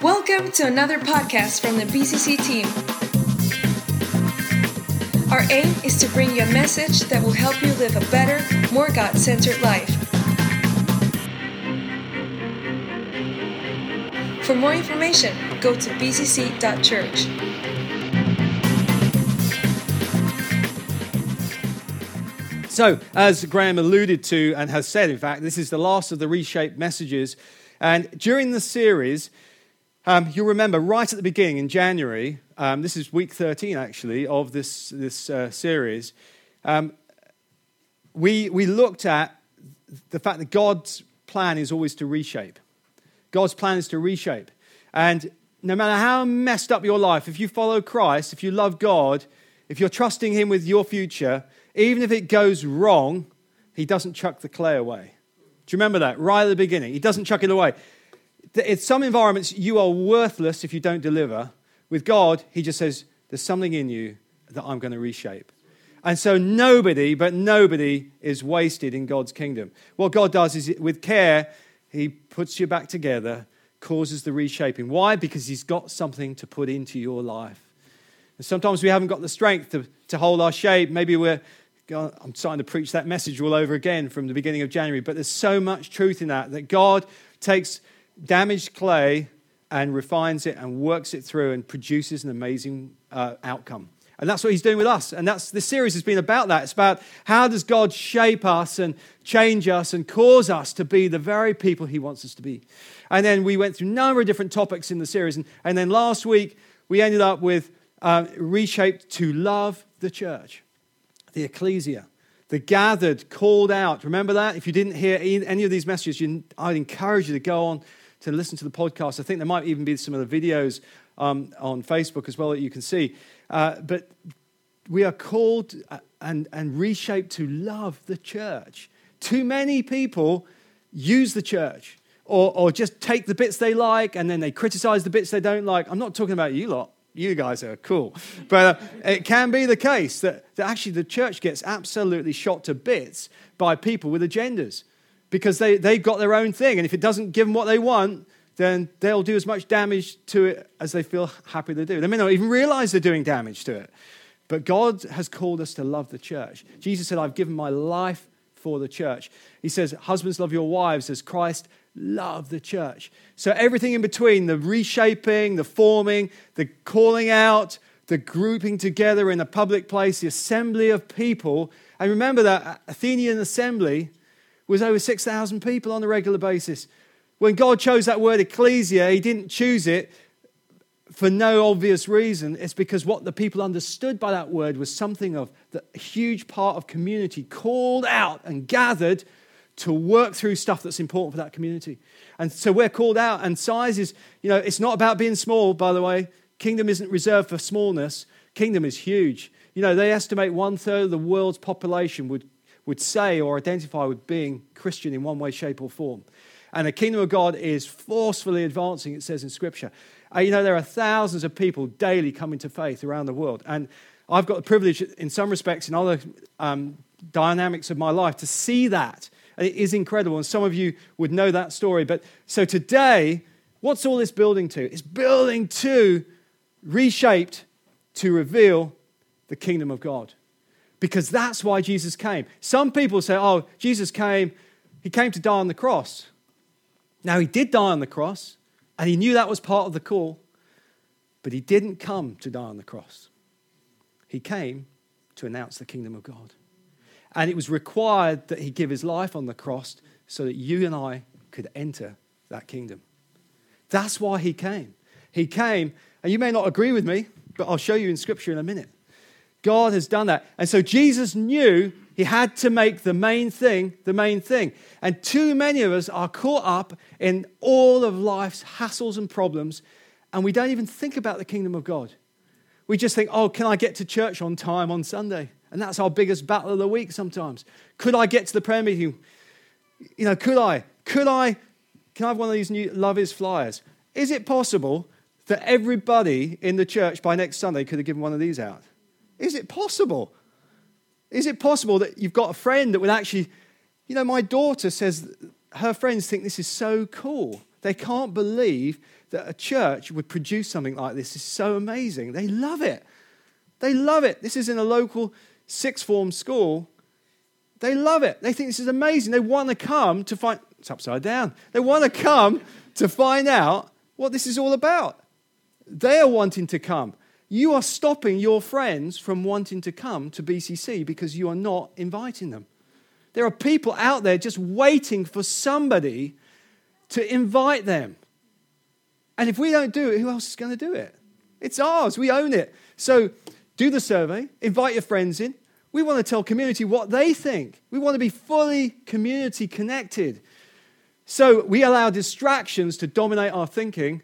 Welcome to another podcast from the BCC team. Our aim is to bring you a message that will help you live a better, more God centered life. For more information, go to bcc.church. So, as Graham alluded to and has said, in fact, this is the last of the reshaped messages. And during the series, um, you'll remember right at the beginning in January, um, this is week 13 actually of this, this uh, series, um, we, we looked at the fact that God's plan is always to reshape. God's plan is to reshape. And no matter how messed up your life, if you follow Christ, if you love God, if you're trusting Him with your future, even if it goes wrong, he doesn't chuck the clay away. Do you remember that? Right at the beginning. He doesn't chuck it away. In some environments, you are worthless if you don't deliver. With God, he just says, There's something in you that I'm going to reshape. And so nobody, but nobody is wasted in God's kingdom. What God does is, with care, he puts you back together, causes the reshaping. Why? Because he's got something to put into your life. And sometimes we haven't got the strength to, to hold our shape. Maybe we're I'm starting to preach that message all over again from the beginning of January, but there's so much truth in that that God takes damaged clay and refines it and works it through and produces an amazing uh, outcome. And that's what he's doing with us. And that's this series has been about that. It's about how does God shape us and change us and cause us to be the very people he wants us to be. And then we went through a number of different topics in the series. And, and then last week, we ended up with uh, reshaped to love the church the ecclesia, the gathered, called out. Remember that? If you didn't hear any of these messages, you, I'd encourage you to go on to listen to the podcast. I think there might even be some of the videos um, on Facebook as well that you can see. Uh, but we are called uh, and, and reshaped to love the church. Too many people use the church or, or just take the bits they like and then they criticize the bits they don't like. I'm not talking about you lot you guys are cool. But uh, it can be the case that, that actually the church gets absolutely shot to bits by people with agendas because they, they've got their own thing. And if it doesn't give them what they want, then they'll do as much damage to it as they feel happy to do. They may not even realize they're doing damage to it. But God has called us to love the church. Jesus said, I've given my life for the church. He says, Husbands, love your wives as Christ love the church. So everything in between the reshaping, the forming, the calling out, the grouping together in a public place, the assembly of people. And remember that Athenian assembly was over 6,000 people on a regular basis. When God chose that word ecclesia, He didn't choose it for no obvious reason. It's because what the people understood by that word was something of the huge part of community called out and gathered to work through stuff that's important for that community. And so we're called out, and size is, you know, it's not about being small, by the way. Kingdom isn't reserved for smallness, kingdom is huge. You know, they estimate one third of the world's population would, would say or identify with being Christian in one way, shape, or form. And the kingdom of God is forcefully advancing, it says in Scripture. Uh, you know, there are thousands of people daily coming to faith around the world. And I've got the privilege, in some respects, in other um, dynamics of my life, to see that it is incredible. And some of you would know that story. But so today, what's all this building to? It's building to, reshaped to reveal the kingdom of God. Because that's why Jesus came. Some people say, oh, Jesus came, he came to die on the cross. Now, he did die on the cross, and he knew that was part of the call, but he didn't come to die on the cross. He came to announce the kingdom of God. And it was required that he give his life on the cross so that you and I could enter that kingdom. That's why he came. He came, and you may not agree with me, but I'll show you in scripture in a minute. God has done that. And so Jesus knew he had to make the main thing the main thing. And too many of us are caught up in all of life's hassles and problems, and we don't even think about the kingdom of God. We just think, oh, can I get to church on time on Sunday? And that's our biggest battle of the week sometimes. Could I get to the prayer meeting? You know, could I? Could I? Can I have one of these new Love is flyers? Is it possible that everybody in the church by next Sunday could have given one of these out? Is it possible? Is it possible that you've got a friend that would actually, you know, my daughter says her friends think this is so cool They can't believe that a church would produce something like this. It's so amazing. They love it. They love it. This is in a local sixth form school. They love it. They think this is amazing. They want to come to find it's upside down. They want to come to find out what this is all about. They are wanting to come. You are stopping your friends from wanting to come to BCC because you are not inviting them. There are people out there just waiting for somebody to invite them. And if we don't do it, who else is going to do it? It's ours. We own it. So do the survey, invite your friends in. We want to tell community what they think. We want to be fully community connected. So we allow distractions to dominate our thinking.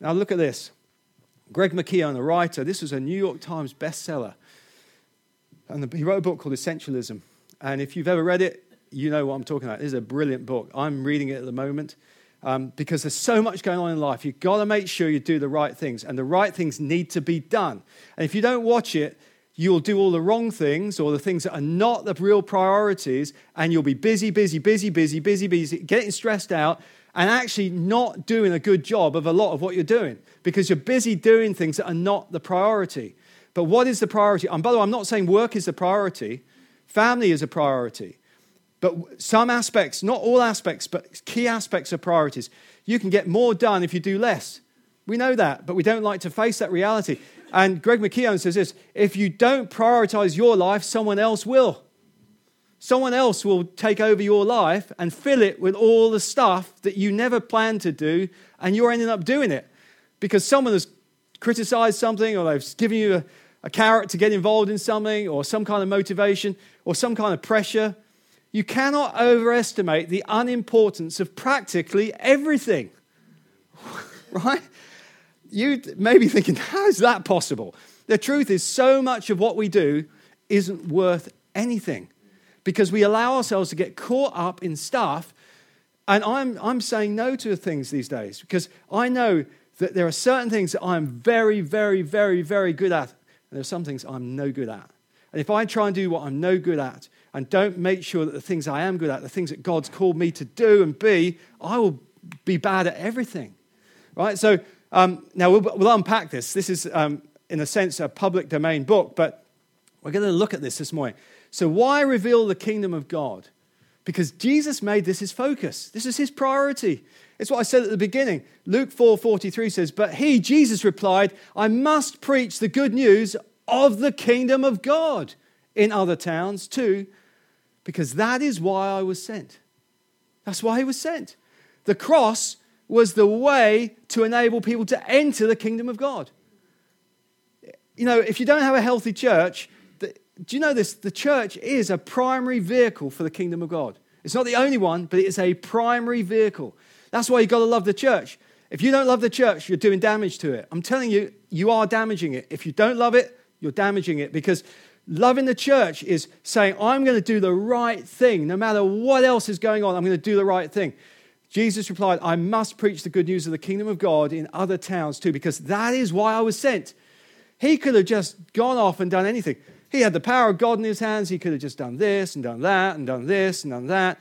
Now look at this. Greg McKeown, a writer, this was a New York Times bestseller. And he wrote a book called Essentialism. And if you've ever read it, you know what I'm talking about. This is a brilliant book. I'm reading it at the moment um, because there's so much going on in life. You've got to make sure you do the right things, and the right things need to be done. And if you don't watch it, you'll do all the wrong things or the things that are not the real priorities, and you'll be busy, busy, busy, busy, busy, busy, getting stressed out, and actually not doing a good job of a lot of what you're doing because you're busy doing things that are not the priority. But what is the priority? And by the way, I'm not saying work is the priority, family is a priority. But some aspects, not all aspects, but key aspects of priorities, you can get more done if you do less. We know that, but we don't like to face that reality. And Greg McKeown says this if you don't prioritize your life, someone else will. Someone else will take over your life and fill it with all the stuff that you never planned to do, and you're ending up doing it because someone has criticized something or they've given you a, a carrot to get involved in something or some kind of motivation or some kind of pressure you cannot overestimate the unimportance of practically everything. right? You may be thinking, how is that possible? The truth is, so much of what we do isn't worth anything because we allow ourselves to get caught up in stuff. And I'm, I'm saying no to things these days because I know that there are certain things that I'm very, very, very, very good at, and there are some things I'm no good at. And if I try and do what I'm no good at, and don't make sure that the things I am good at, the things that God's called me to do and be, I will be bad at everything. Right? So um, now we'll, we'll, unpack this. This is, um, in a sense, a public domain book, but we're going to look at this this morning. So, why reveal the kingdom of God? Because Jesus made this his focus. This is his priority. It's what I said at the beginning. Luke 4:43 says, "But he, Jesus replied, I must preach the good news of the kingdom of God in other towns too, because that is why I was sent. That's why he was sent. The cross was the way to enable people to enter the kingdom of God. You know, if you don't have a healthy church, the, do you know this? The church is a primary vehicle for the kingdom of God. It's not the only one, but it is a primary vehicle. That's why you've got to love the church. If you don't love the church, you're doing damage to it. I'm telling you, you are damaging it. If you don't love it, you're damaging it because Loving the church is saying, I'm going to do the right thing. No matter what else is going on, I'm going to do the right thing. Jesus replied, I must preach the good news of the kingdom of God in other towns too, because that is why I was sent. He could have just gone off and done anything. He had the power of God in his hands. He could have just done this and done that and done this and done that.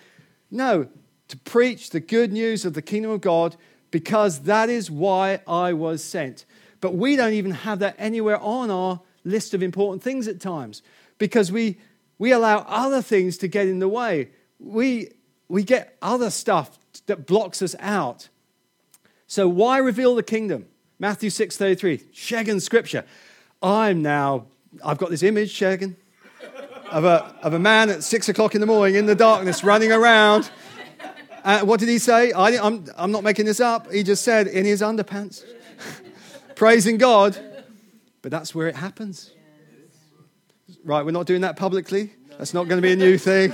No, to preach the good news of the kingdom of God, because that is why I was sent. But we don't even have that anywhere on our list of important things at times because we, we allow other things to get in the way. We, we get other stuff that blocks us out. So why reveal the kingdom? Matthew 6:33, Shagan scripture. I'm now, I've got this image, Shagan, of a, of a man at six o'clock in the morning in the darkness running around. Uh, what did he say? I, I'm, I'm not making this up. He just said in his underpants, praising God but that's where it happens. Right, we're not doing that publicly. That's not going to be a new thing.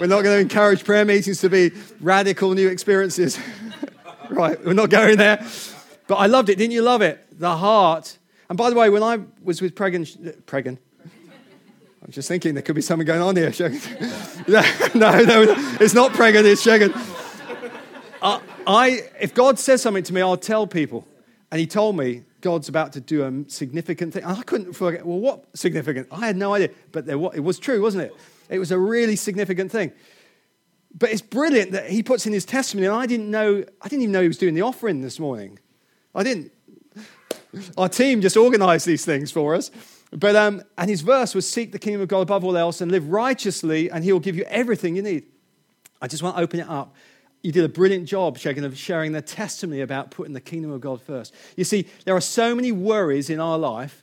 We're not going to encourage prayer meetings to be radical new experiences. right, we're not going there. But I loved it. Didn't you love it? The heart. And by the way, when I was with Pregan, Pregan, I'm just thinking there could be something going on here. no, no, it's not Pregan, it's Shagan. Uh, I, if God says something to me, I'll tell people. And he told me God's about to do a significant thing. I couldn't forget, well, what significant? I had no idea, but there, it was true, wasn't it? It was a really significant thing. But it's brilliant that he puts in his testimony, and I didn't know, I didn't even know he was doing the offering this morning. I didn't. Our team just organized these things for us. But, um, and his verse was seek the kingdom of God above all else and live righteously, and he will give you everything you need. I just want to open it up. You did a brilliant job, sharing the testimony about putting the kingdom of God first. You see, there are so many worries in our life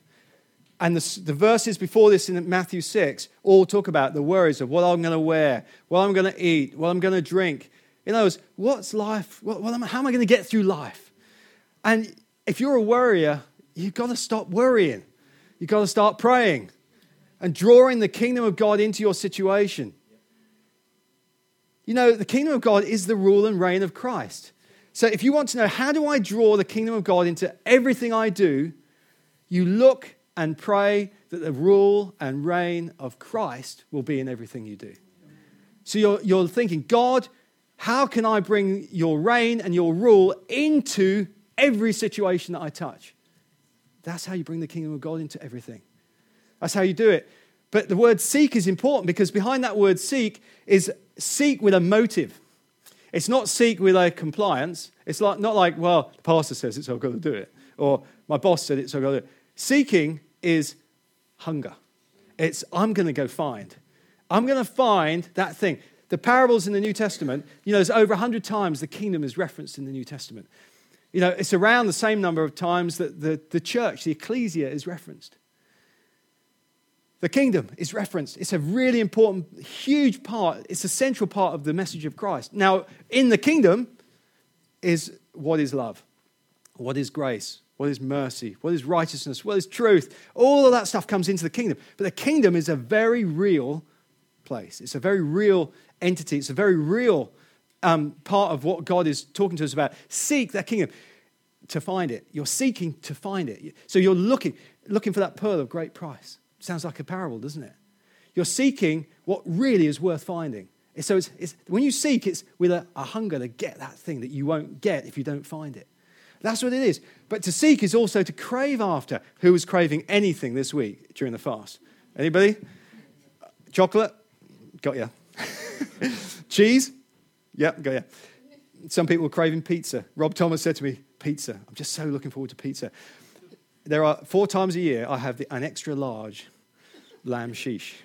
and the, the, verses before this in Matthew 6 all talk about the worries of what I'm going to wear, what I'm going to eat, what I'm going to drink. In other words, what's life? What, what am, how am I going to get through life? And if you're a worrier, you've got to stop worrying. You've got to start praying and drawing the kingdom of God into your situation. You know, the kingdom of God is the rule and reign of Christ. So if you want to know how do I draw the kingdom of God into everything I do, you look and pray that the rule and reign of Christ will be in everything you do. So you're, you're thinking, God, how can I bring your reign and your rule into every situation that I touch? That's how you bring the kingdom of God into everything. That's how you do it. But the word seek is important because behind that word seek is seek with a motive. It's not seek with a compliance. It's like, not like, well, the pastor says it, so I've got to do it. Or my boss said it, so I've got to do it. Seeking is hunger. It's, I'm going to go find. I'm going to find that thing. The parables in the New Testament, you know, there's over 100 times the kingdom is referenced in the New Testament. You know, it's around the same number of times that the, the church, the ecclesia, is referenced. The kingdom is referenced. It's a really important, huge part. It's a central part of the message of Christ. Now, in the kingdom is what is love? What is grace? What is mercy? What is righteousness? What is truth? All of that stuff comes into the kingdom. But the kingdom is a very real place. It's a very real entity. It's a very real um, part of what God is talking to us about. Seek that kingdom to find it. You're seeking to find it. So you're looking, looking for that pearl of great price. Sounds like a parable, doesn't it? You're seeking what really is worth finding. So it's, it's, when you seek, it's with a, a hunger to get that thing that you won't get if you don't find it. That's what it is. But to seek is also to crave after. Who was craving anything this week during the fast? Anybody? Chocolate? Got ya. Cheese? Yep, got ya. Some people were craving pizza. Rob Thomas said to me, Pizza. I'm just so looking forward to pizza. There are four times a year I have the, an extra large lamb shish.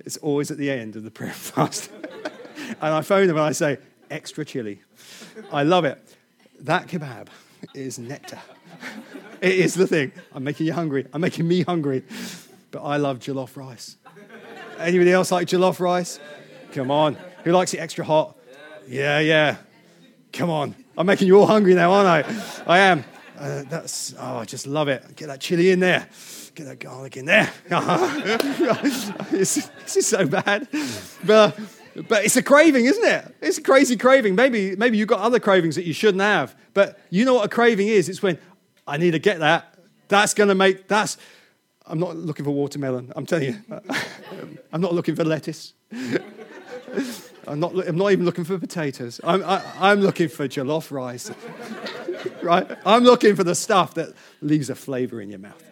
It's always at the end of the prayer fast. and I phone them and I say, extra chili. I love it. That kebab is nectar. it is the thing. I'm making you hungry. I'm making me hungry. But I love jollof rice. Anybody else like jollof rice? Come on. Who likes it extra hot? Yeah, yeah. Come on. I'm making you all hungry now, aren't I? I am. Uh, that's, oh, I just love it. Get that chili in there. Get that garlic in there. this, is so bad. But but it's a craving, isn't it? It's a crazy craving. Maybe, maybe you've got other cravings that you shouldn't have. But you know what a craving is? It's when I need to get that. That's going to make, that's, I'm not looking for watermelon. I'm telling you. I'm not looking for lettuce. I'm not, I'm not even looking for potatoes. I'm, I, am i am looking for jollof rice. Right? I'm looking for the stuff that leaves a flavor in your mouth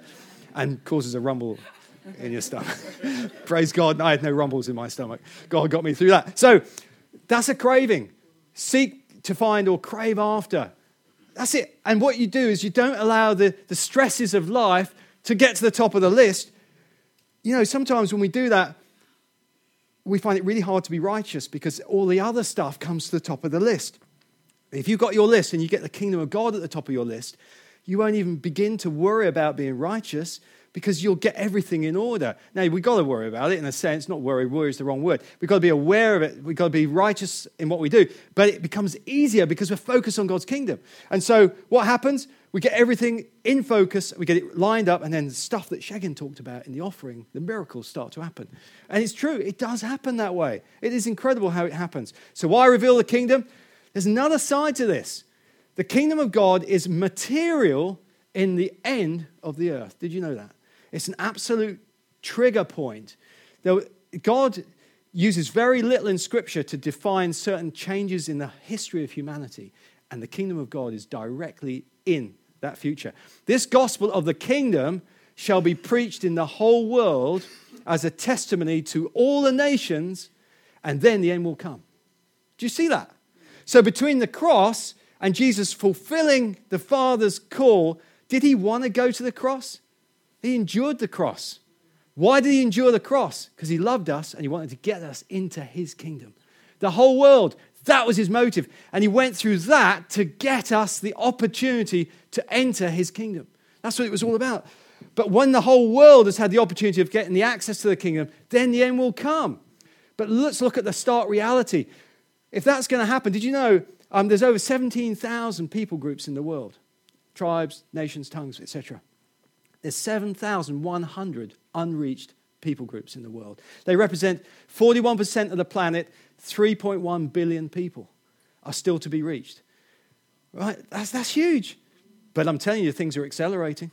and causes a rumble in your stomach. Praise God, I had no rumbles in my stomach. God got me through that. So that's a craving. Seek to find or crave after. That's it. And what you do is you don't allow the, the stresses of life to get to the top of the list. You know, sometimes when we do that, we find it really hard to be righteous because all the other stuff comes to the top of the list. If you've got your list and you get the kingdom of God at the top of your list, you won't even begin to worry about being righteous because you'll get everything in order. Now, we've got to worry about it in a sense, not worry, worry is the wrong word. We've got to be aware of it. We've got to be righteous in what we do. But it becomes easier because we're focused on God's kingdom. And so what happens? We get everything in focus, we get it lined up, and then the stuff that Shagan talked about in the offering, the miracles start to happen. And it's true, it does happen that way. It is incredible how it happens. So, why reveal the kingdom? There's another side to this. The kingdom of God is material in the end of the earth. Did you know that? It's an absolute trigger point. God uses very little in Scripture to define certain changes in the history of humanity, and the kingdom of God is directly in that future. This gospel of the kingdom shall be preached in the whole world as a testimony to all the nations, and then the end will come. Do you see that? So between the cross and Jesus fulfilling the Father's call, did he want to go to the cross? He endured the cross. Why did he endure the cross? Because he loved us and he wanted to get us into his kingdom. The whole world, that was his motive. And he went through that to get us the opportunity to enter his kingdom. That's what it was all about. But when the whole world has had the opportunity of getting the access to the kingdom, then the end will come. But let's look at the stark reality. If that's going to happen, did you know um, there's over 17,000 people groups in the world? Tribes, nations, tongues, etc. There's 7,100 unreached people groups in the world. They represent 41% of the planet, 3.1 billion people are still to be reached. Right? That's, that's huge. But I'm telling you, things are accelerating.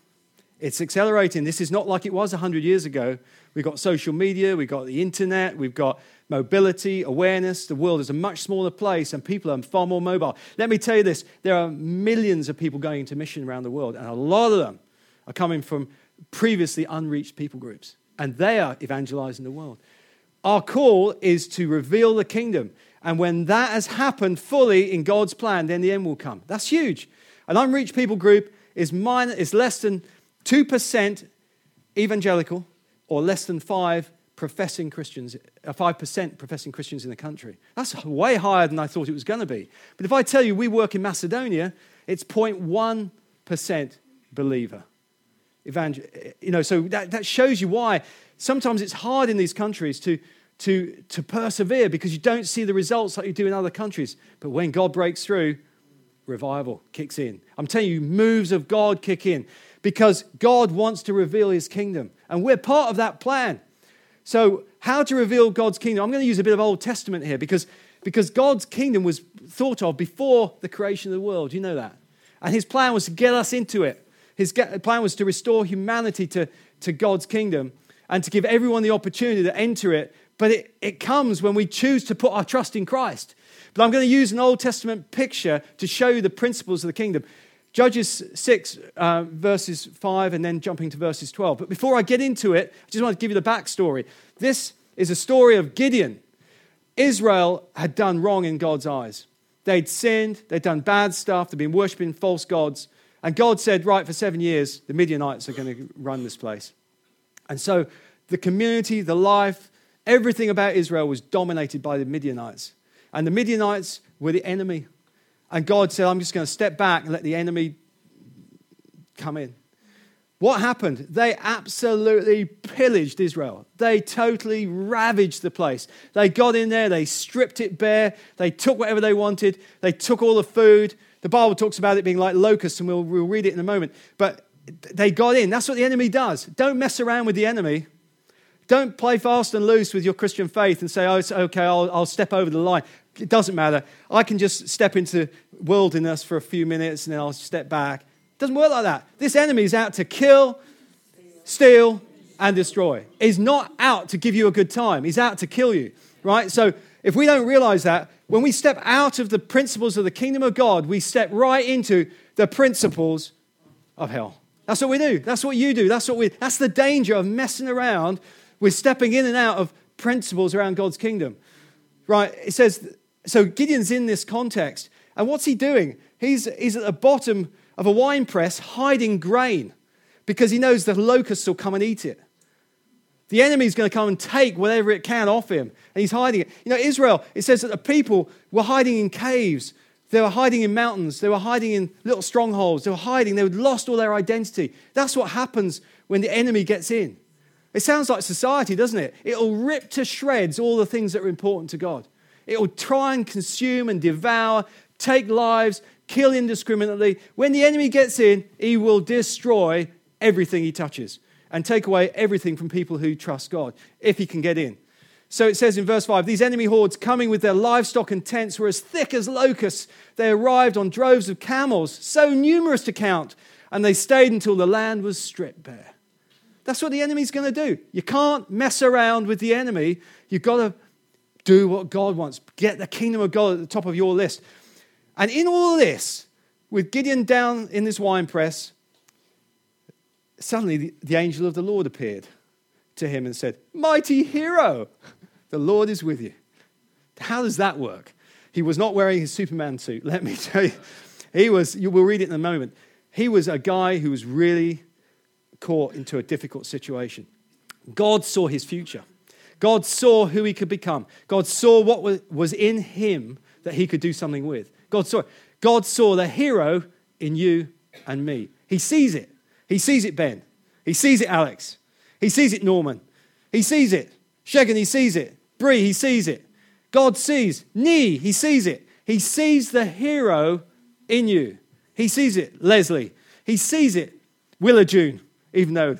It's accelerating. This is not like it was 100 years ago. We've got social media, we've got the internet, we've got mobility, awareness. The world is a much smaller place and people are far more mobile. Let me tell you this there are millions of people going into mission around the world, and a lot of them are coming from previously unreached people groups, and they are evangelizing the world. Our call is to reveal the kingdom. And when that has happened fully in God's plan, then the end will come. That's huge. An unreached people group is, minor, is less than 2% evangelical or less than 5 professing Christians, 5% uh, professing Christians in the country. That's way higher than I thought it was going to be. But if I tell you we work in Macedonia, it's 0.1% believer. Evangel- you know, so that, that shows you why sometimes it's hard in these countries to, to, to persevere because you don't see the results like you do in other countries. But when God breaks through, revival kicks in. I'm telling you, moves of God kick in because God wants to reveal his kingdom. And we're part of that plan. So, how to reveal God's kingdom? I'm going to use a bit of Old Testament here because, because God's kingdom was thought of before the creation of the world. You know that. And his plan was to get us into it. His plan was to restore humanity to, to God's kingdom and to give everyone the opportunity to enter it. But it, it comes when we choose to put our trust in Christ. But I'm going to use an Old Testament picture to show you the principles of the kingdom. Judges 6, uh, verses 5, and then jumping to verses 12. But before I get into it, I just want to give you the backstory. This is a story of Gideon. Israel had done wrong in God's eyes. They'd sinned, they'd done bad stuff, they'd been worshiping false gods. And God said, Right, for seven years, the Midianites are going to run this place. And so the community, the life, everything about Israel was dominated by the Midianites. And the Midianites were the enemy and God said, I'm just going to step back and let the enemy come in. What happened? They absolutely pillaged Israel. They totally ravaged the place. They got in there, they stripped it bare, they took whatever they wanted, they took all the food. The Bible talks about it being like locusts, and we'll, we'll read it in a moment. But they got in. That's what the enemy does. Don't mess around with the enemy. Don't play fast and loose with your Christian faith and say, oh, it's okay, I'll, I'll step over the line. It doesn't matter. I can just step into wilderness for a few minutes and then I'll step back. It doesn't work like that. This enemy is out to kill, steal, and destroy. He's not out to give you a good time. He's out to kill you, right? So if we don't realize that, when we step out of the principles of the kingdom of God, we step right into the principles of hell. That's what we do. That's what you do. That's what we that's the danger of messing around with stepping in and out of principles around God's kingdom. Right? It says so Gideon's in this context. And what's he doing? He's, he's at the bottom of a wine press hiding grain because he knows the locusts will come and eat it. The enemy's going to come and take whatever it can off him, and he's hiding it. You know, Israel, it says that the people were hiding in caves, they were hiding in mountains, they were hiding in little strongholds, they were hiding, they had lost all their identity. That's what happens when the enemy gets in. It sounds like society, doesn't it? It'll rip to shreds all the things that are important to God. It will try and consume and devour, take lives, kill indiscriminately. When the enemy gets in, he will destroy everything he touches and take away everything from people who trust God, if he can get in. So it says in verse 5 these enemy hordes coming with their livestock and tents were as thick as locusts. They arrived on droves of camels, so numerous to count, and they stayed until the land was stripped bare. That's what the enemy's going to do. You can't mess around with the enemy. You've got to do what God wants. Get the kingdom of God at the top of your list. And in all this, with Gideon down in this wine press, suddenly the, the angel of the Lord appeared to him and said, Mighty hero, the Lord is with you. How does that work? He was not wearing his Superman suit, let me tell you. He was, you will read it in a moment. He was a guy who was really caught into a difficult situation. God saw his future. God saw who he could become. God saw what was in him that he could do something with. God saw God saw the hero in you and me. He sees it. He sees it, Ben. He sees it, Alex. He sees it, Norman. He sees it. Shagan, he sees it. Bree, he sees it. God sees. Nee, he sees it. He sees the hero in you. He sees it, Leslie. He sees it, Willa June, even though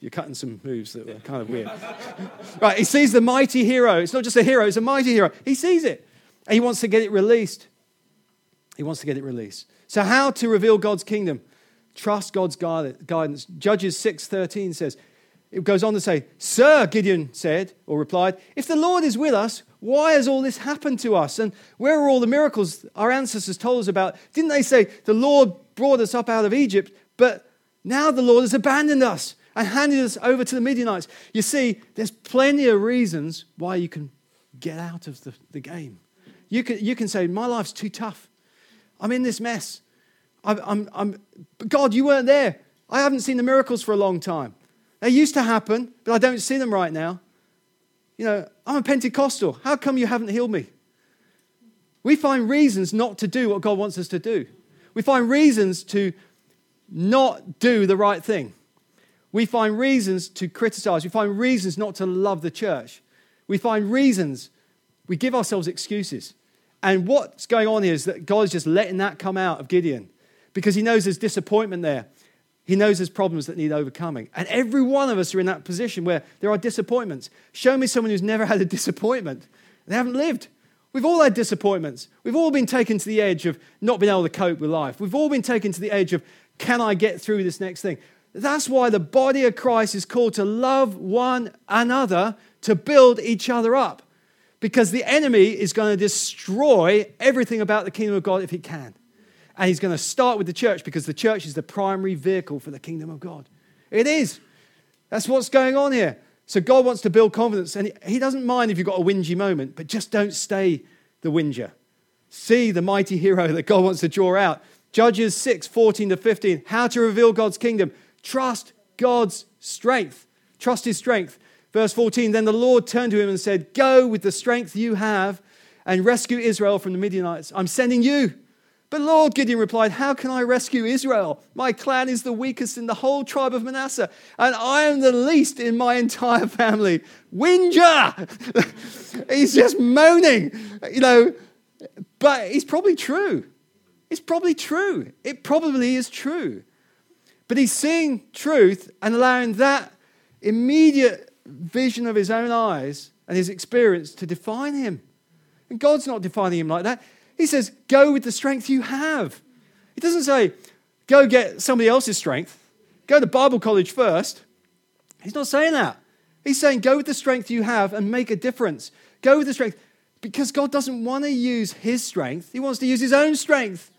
you're cutting some moves that were kind of weird. right, he sees the mighty hero. It's not just a hero, it's a mighty hero. He sees it. And he wants to get it released. He wants to get it released. So, how to reveal God's kingdom? Trust God's guidance. Judges 6:13 says, it goes on to say, Sir, Gideon said or replied, if the Lord is with us, why has all this happened to us? And where are all the miracles our ancestors told us about? Didn't they say, The Lord brought us up out of Egypt, but now the Lord has abandoned us? and handed us over to the Midianites. You see, there's plenty of reasons why you can get out of the, the game. You can, you can say, My life's too tough. I'm in this mess. I'm, I'm, I'm, God, you weren't there. I haven't seen the miracles for a long time. They used to happen, but I don't see them right now. You know, I'm a Pentecostal. How come you haven't healed me? We find reasons not to do what God wants us to do. We find reasons to not do the right thing. We find reasons to criticize. We find reasons not to love the church. We find reasons. We give ourselves excuses. And what's going on here is that God is just letting that come out of Gideon because he knows there's disappointment there. He knows there's problems that need overcoming. And every one of us are in that position where there are disappointments. Show me someone who's never had a disappointment. They haven't lived. We've all had disappointments. We've all been taken to the edge of not being able to cope with life. We've all been taken to the edge of, can I get through this next thing? That's why the body of Christ is called to love one another, to build each other up. Because the enemy is going to destroy everything about the kingdom of God if he can. And he's going to start with the church because the church is the primary vehicle for the kingdom of God. It is. That's what's going on here. So God wants to build confidence, and he doesn't mind if you've got a whingy moment, but just don't stay the whinger. See the mighty hero that God wants to draw out. Judges 6 14 to 15. How to reveal God's kingdom. Trust God's strength. Trust his strength. Verse 14 Then the Lord turned to him and said, Go with the strength you have and rescue Israel from the Midianites. I'm sending you. But Lord, Gideon replied, How can I rescue Israel? My clan is the weakest in the whole tribe of Manasseh, and I am the least in my entire family. Whinger! he's just moaning, you know, but it's probably true. It's probably true. It probably is true. But he's seeing truth and allowing that immediate vision of his own eyes and his experience to define him. And God's not defining him like that. He says, go with the strength you have. He doesn't say, go get somebody else's strength, go to Bible college first. He's not saying that. He's saying, go with the strength you have and make a difference. Go with the strength. Because God doesn't want to use his strength, he wants to use his own strength.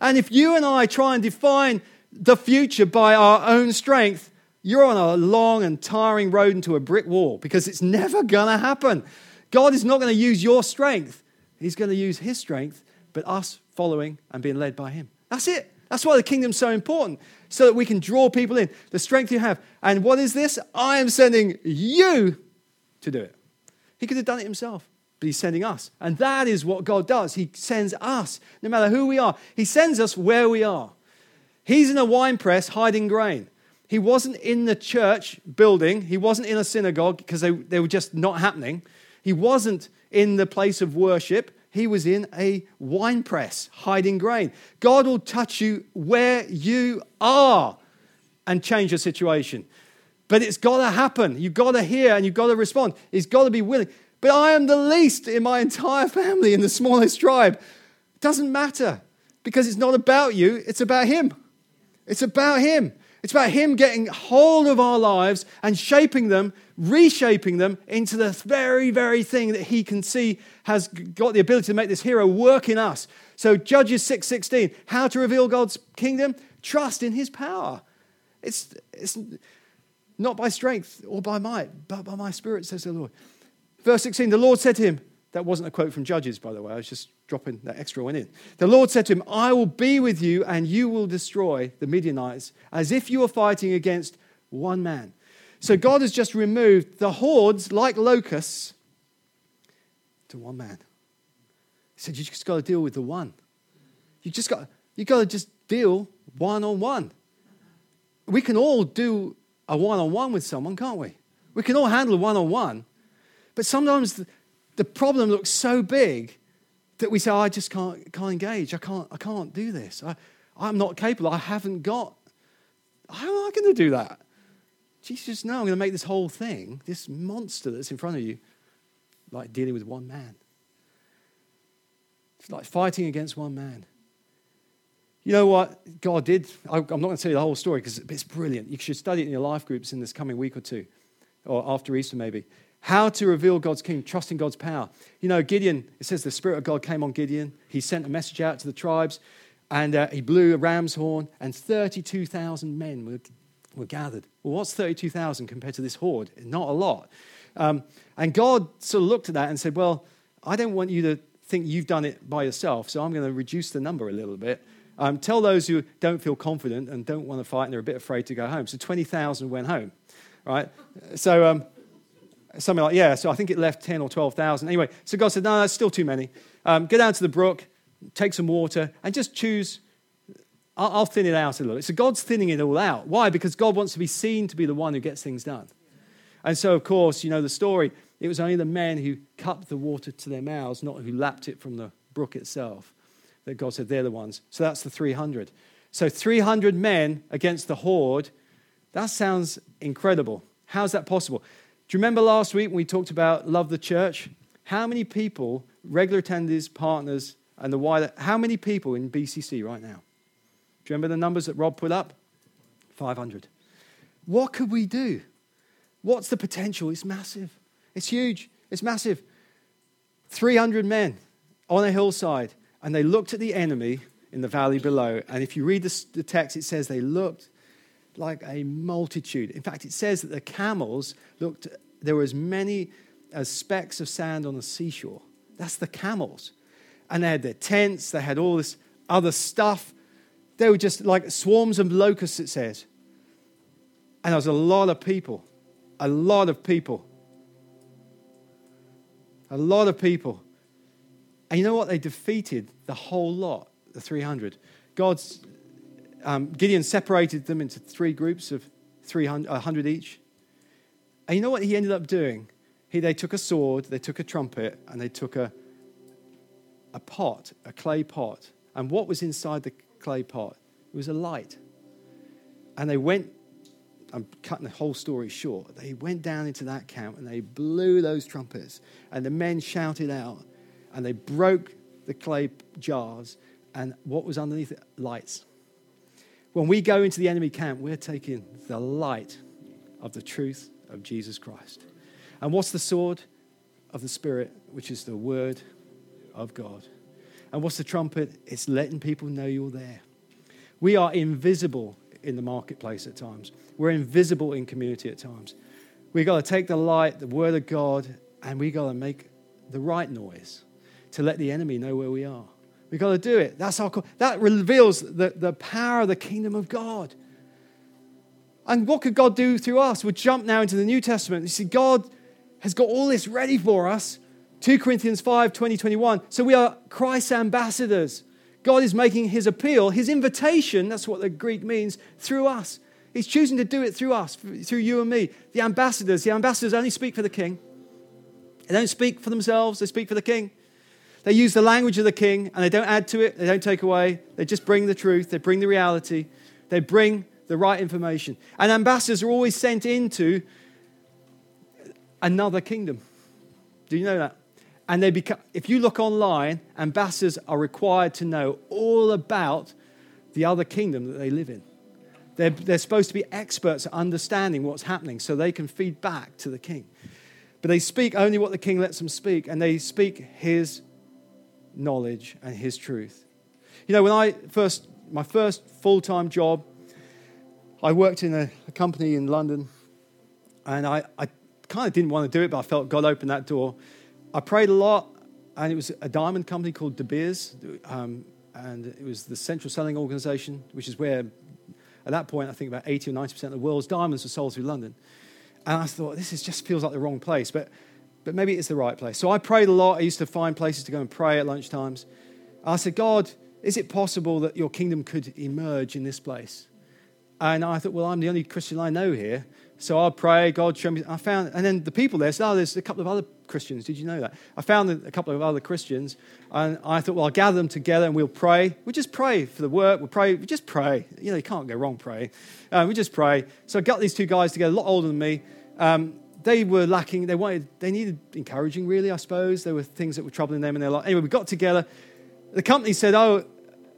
And if you and I try and define the future by our own strength, you're on a long and tiring road into a brick wall because it's never going to happen. God is not going to use your strength, He's going to use His strength, but us following and being led by Him. That's it. That's why the kingdom's so important, so that we can draw people in. The strength you have. And what is this? I am sending you to do it. He could have done it himself, but he's sending us. And that is what God does. He sends us, no matter who we are, He sends us where we are. He's in a wine press hiding grain. He wasn't in the church building. He wasn't in a synagogue because they, they were just not happening. He wasn't in the place of worship. He was in a wine press hiding grain. God will touch you where you are and change your situation. But it's got to happen. You've got to hear and you've got to respond. He's got to be willing. But I am the least in my entire family, in the smallest tribe. It doesn't matter because it's not about you, it's about Him. It's about Him. It's about Him getting hold of our lives and shaping them, reshaping them into the very, very thing that He can see has got the ability to make this hero work in us. So Judges 6:16, how to reveal God's kingdom? Trust in His power. It's, it's not by strength or by might, but by my spirit, says the Lord. Verse 16, the Lord said to him, That wasn't a quote from Judges, by the way. I was just dropping that extra one in. The Lord said to him, I will be with you, and you will destroy the Midianites as if you were fighting against one man. So God has just removed the hordes, like locusts, to one man. He said, You just got to deal with the one. You just got, you got to just deal one on one. We can all do a one on one with someone, can't we? We can all handle one on one. But sometimes the, problem looks so big that we say, I just can't, can't engage. I can't, I can't do this. I, I'm not capable. I haven't got. How am I going to do that? Jesus, no, I'm going to make this whole thing, this monster that's in front of you, like dealing with one man. It's like fighting against one man. You know what God did? I'm not going to tell you the whole story because it's brilliant. You should study it in your life groups in this coming week or two, or after Easter maybe. How to reveal God's kingdom, trusting God's power. You know, Gideon, it says the Spirit of God came on Gideon. He sent a message out to the tribes, and uh, he blew a ram's horn, and 32,000 men were, were gathered. Well, what's 32,000 compared to this horde? Not a lot. Um, and God sort of looked at that and said, Well, I don't want you to think you've done it by yourself, so I'm going to reduce the number a little bit. Um, tell those who don't feel confident and don't want to fight and they're a bit afraid to go home. So 20,000 went home, right? So um, something like, yeah, so I think it left 10 or 12,000. Anyway, so God said, no, that's still too many. Um, go down to the brook, take some water, and just choose. I'll, I'll thin it out a little. So God's thinning it all out. Why? Because God wants to be seen to be the one who gets things done. And so, of course, you know the story. It was only the men who cupped the water to their mouths, not who lapped it from the brook itself, that God said they're the ones. So that's the 300. So 300 men against the horde. That sounds incredible. How's that possible? Do you remember last week when we talked about love the church? How many people, regular attendees, partners, and the wider, how many people in BCC right now? Do you remember the numbers that Rob put up? 500. What could we do? What's the potential? It's massive. It's huge. It's massive. 300 men on a hillside, and they looked at the enemy in the valley below. And if you read the, text, it says they looked like a multitude. In fact, it says that the camels looked, there were as many as specks of sand on the seashore. That's the camels. And they had their tents, they had all this other stuff. They were just like swarms of locusts, it says. And there was a lot of people, a lot of people. A lot of people. And you know what? They defeated the whole lot, the 300. God's, um, Gideon separated them into three groups of 300, 100 each. And you know what he ended up doing? He, they took a sword, they took a trumpet, and they took a, a pot, a clay pot. And what was inside the clay pot? It was a light. And they went I'm cutting the whole story short. They went down into that camp and they blew those trumpets, and the men shouted out, and they broke the clay jars, and what was underneath it? Lights. When we go into the enemy camp, we're taking the light of the truth of Jesus Christ. And what's the sword of the Spirit, which is the word of God? And what's the trumpet? It's letting people know you're there. We are invisible in the marketplace at times. We're invisible in community at times. We've got to take the light, the word of God, and we've got to make the right noise to let the enemy know where we are. We've got to do it. That's our, that reveals the, the power of the kingdom of God. And what could God do through us? We'll jump now into the New Testament. You see, God has got all this ready for us. 2 Corinthians 5 20, 21. So we are Christ's ambassadors. God is making his appeal, his invitation, that's what the Greek means, through us. He's choosing to do it through us, through you and me. The ambassadors, the ambassadors only speak for the king. They don't speak for themselves, they speak for the king. They use the language of the king and they don't add to it, they don't take away. They just bring the truth, they bring the reality, they bring the right information. And ambassadors are always sent into another kingdom. Do you know that? And they become, if you look online, ambassadors are required to know all about the other kingdom that they live in. They're, they're supposed to be experts at understanding what's happening so they can feed back to the king. But they speak only what the king lets them speak, and they speak his knowledge and his truth. You know, when I first, my first full time job, I worked in a, a company in London, and I, I kind of didn't want to do it, but I felt God opened that door. I prayed a lot and it was a diamond company called De Beers, um, and it was the central selling organization, which is where, at that point, I think about 80 or 90% of the world's diamonds were sold through London. And I thought, this is, just feels like the wrong place, but, but maybe it's the right place. So I prayed a lot. I used to find places to go and pray at lunchtimes. I said, God, is it possible that your kingdom could emerge in this place? And I thought, well, I'm the only Christian I know here. So I'll pray, God, show me. I found, and then the people there said, oh, there's a couple of other Christians. Did you know that? I found a couple of other Christians, and I thought, well, I'll gather them together and we'll pray. We just pray for the work. We'll pray. We just pray. You know, you can't go wrong praying. Um, we just pray. So I got these two guys together, a lot older than me. Um, they were lacking. They wanted. They needed encouraging, really. I suppose there were things that were troubling them in their life. Anyway, we got together. The company said, oh,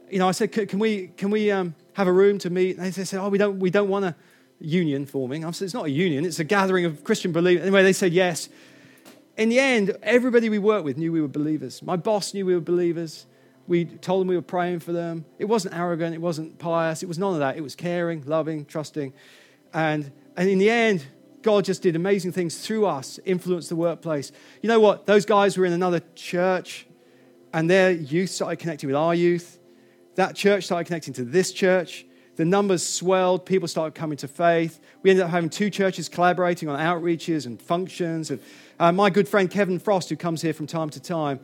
you know, I said, can we, can we um, have a room to meet? And they said, oh, we don't, we don't want a union forming. I said, it's not a union, it's a gathering of Christian believers. Anyway, they said yes. In the end, everybody we worked with knew we were believers. My boss knew we were believers. We told them we were praying for them. It wasn't arrogant, it wasn't pious, it was none of that. It was caring, loving, trusting. And, and in the end, God just did amazing things through us, influenced the workplace. You know what? Those guys were in another church, and their youth started connecting with our youth. That church started connecting to this church. The numbers swelled. People started coming to faith. We ended up having two churches collaborating on outreaches and functions. And uh, my good friend Kevin Frost, who comes here from time to time,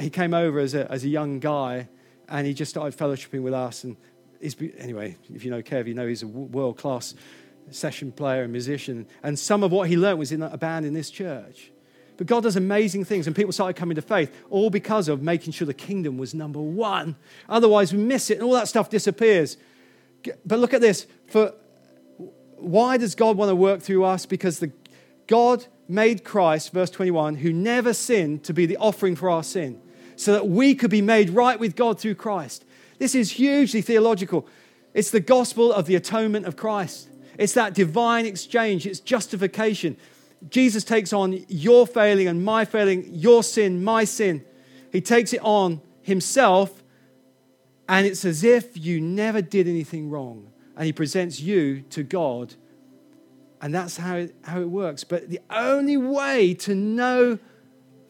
he came over as a, as a young guy and he just started fellowshipping with us. And anyway, if you know Kev, you know he's a world class session player and musician. And some of what he learned was in a band in this church. But God does amazing things, and people started coming to faith, all because of making sure the kingdom was number one. Otherwise, we miss it, and all that stuff disappears. But look at this. For why does God want to work through us? Because the, God made Christ, verse 21, who never sinned, to be the offering for our sin, so that we could be made right with God through Christ. This is hugely theological. It's the gospel of the atonement of Christ. It's that divine exchange, it's justification. Jesus takes on your failing and my failing, your sin, my sin. He takes it on himself, and it's as if you never did anything wrong. And he presents you to God. And that's how it, how it works. But the only way to know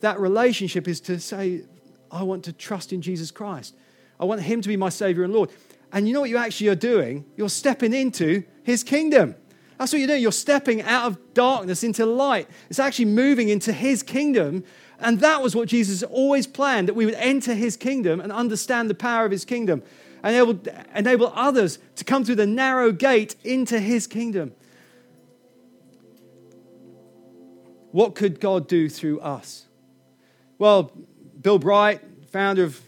that relationship is to say, I want to trust in Jesus Christ. I want him to be my Savior and Lord. And you know what you actually are doing? You're stepping into his kingdom. That's what you're doing. You're stepping out of darkness into light. It's actually moving into his kingdom. And that was what Jesus always planned that we would enter his kingdom and understand the power of his kingdom and enable, enable others to come through the narrow gate into his kingdom. What could God do through us? Well, Bill Bright, founder of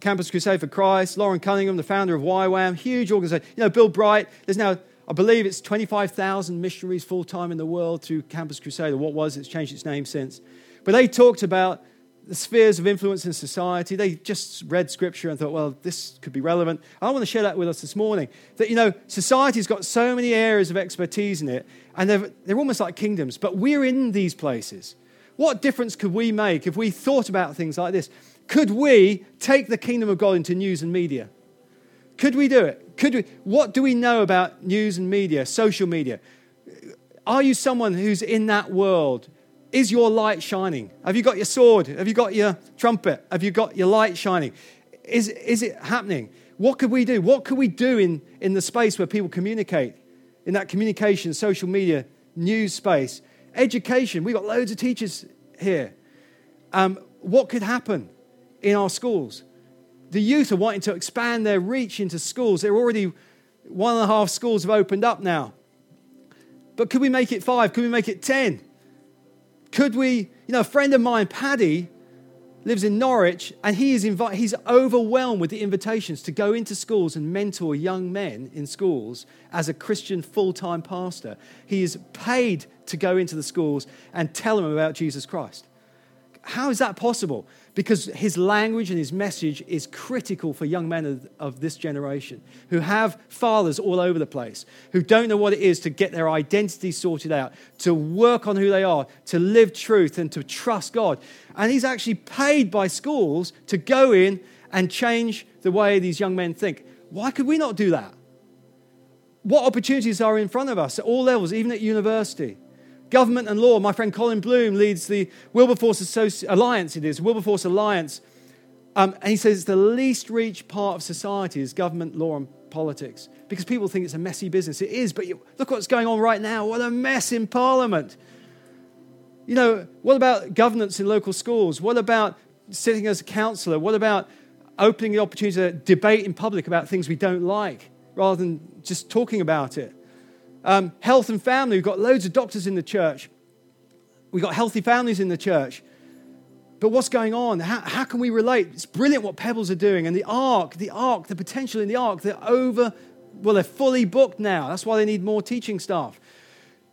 Campus Crusade for Christ, Loren Cunningham, the founder of YWAM, huge organization. You know, Bill Bright, there's now I believe it's 25,000 missionaries full time in the world through Campus Crusade, or what was, it's changed its name since. But they talked about the spheres of influence in society. They just read scripture and thought, well, this could be relevant. I want to share that with us this morning. That, you know, society's got so many areas of expertise in it, and they're, they're almost like kingdoms, but we're in these places. What difference could we make if we thought about things like this? Could we take the kingdom of God into news and media? Could we do it? Could we? What do we know about news and media, social media? Are you someone who's in that world? Is your light shining? Have you got your sword? Have you got your trumpet? Have you got your light shining? Is, is it happening? What could we do? What could we do in, in the space where people communicate? In that communication, social media, news space, education. We've got loads of teachers here. Um, what could happen in our schools? The youth are wanting to expand their reach into schools. They're already one and a half schools have opened up now. But could we make it five? Could we make it ten? Could we, you know, a friend of mine, Paddy, lives in Norwich, and he is invited, he's overwhelmed with the invitations to go into schools and mentor young men in schools as a Christian full-time pastor. He is paid to go into the schools and tell them about Jesus Christ. How is that possible? Because his language and his message is critical for young men of, of, this generation who have fathers all over the place, who don't know what it is to get their identity sorted out, to work on who they are, to live truth, and to trust God. And he's actually paid by schools to go in and change the way these young men think. Why could we not do that? What opportunities are in front of us at all levels, even at university? Government and law. My friend Colin Bloom leads the Wilberforce Associ- Alliance, it is, Wilberforce Alliance. Um, and he says it's the least reached part of society is government, law, and politics because people think it's a messy business. It is, but you, look what's going on right now. What a mess in Parliament. You know, what about governance in local schools? What about sitting as a councillor? What about opening the opportunity to debate in public about things we don't like rather than just talking about it? Um, health and family. We've got loads of doctors in the church. We've got healthy families in the church. But what's going on? How, how can we relate? It's brilliant what Pebbles are doing. And the ark, the ark, the potential in the ark, they're over, well, they're fully booked now. That's why they need more teaching staff.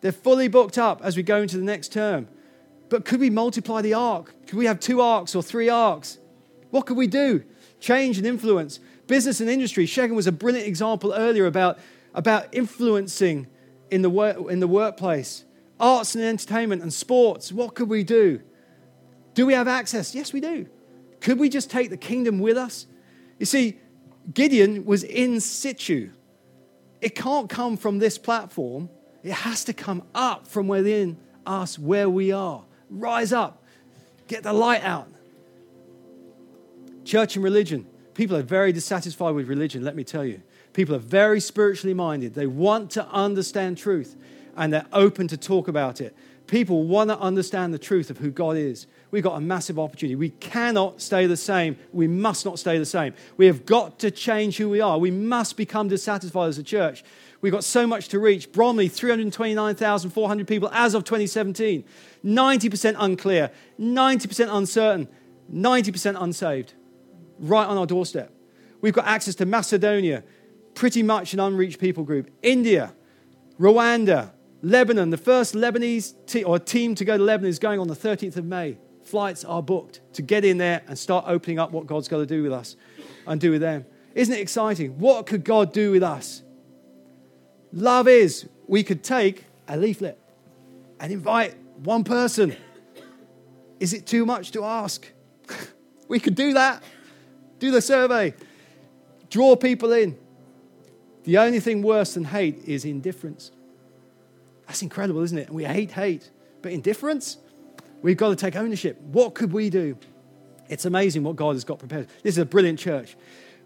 They're fully booked up as we go into the next term. But could we multiply the ark? Could we have two arks or three arks? What could we do? Change and influence. Business and industry. Shagan was a brilliant example earlier about, about influencing in the, work, in the workplace. Arts and entertainment and sports. What could we do? Do we have access? Yes, we do. Could we just take the kingdom with us? You see, Gideon was in situ. It can't come from this platform, it has to come up from within us where we are. Rise up, get the light out. Church and religion. People are very dissatisfied with religion, let me tell you. People are very spiritually minded. They want to understand truth and they're open to talk about it. People want to understand the truth of who God is. We've got a massive opportunity. We cannot stay the same. We must not stay the same. We have got to change who we are. We must become dissatisfied as a church. We've got so much to reach. Bromley, 329,400 people as of 2017. 90% unclear, 90% uncertain, 90% unsaved. Right on our doorstep. We've got access to Macedonia, pretty much an unreached people group. India, Rwanda, Lebanon, the first Lebanese te- or team to go to Lebanon is going on the 13th of May. Flights are booked to get in there and start opening up what God's got to do with us and do with them. Isn't it exciting? What could God do with us? Love is we could take a leaflet and invite one person. Is it too much to ask? we could do that. Do the survey. Draw people in. The only thing worse than hate is indifference. That's incredible, isn't it? And we hate hate. But indifference, we've got to take ownership. What could we do? It's amazing what God has got prepared. This is a brilliant church.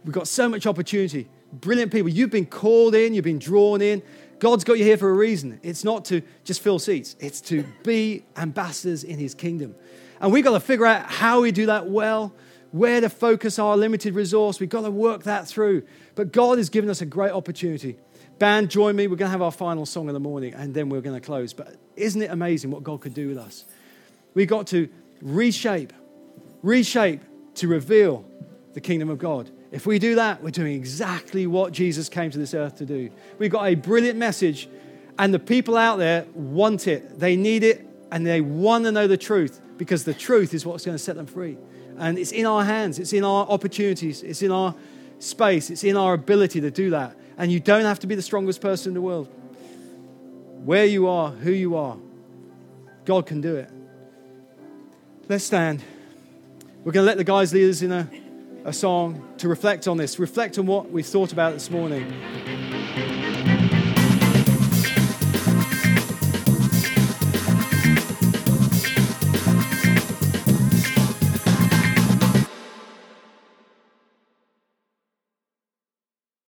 We've got so much opportunity. Brilliant people. You've been called in, you've been drawn in. God's got you here for a reason. It's not to just fill seats, it's to be ambassadors in his kingdom. And we've got to figure out how we do that well, where to focus our limited resource. We've got to work that through. But God has given us a great opportunity. Band, join me. We're going to have our final song in the morning and then we're going to close. But isn't it amazing what God could do with us? We've got to reshape, reshape to reveal the kingdom of God. If we do that, we're doing exactly what Jesus came to this earth to do. We've got a brilliant message, and the people out there want it. They need it, and they want to know the truth because the truth is what's going to set them free. And it's in our hands, it's in our opportunities, it's in our space, it's in our ability to do that. And you don't have to be the strongest person in the world. Where you are, who you are, God can do it. Let's stand. We're going to let the guys lead us in a, a song to reflect on this, reflect on what we've thought about this morning.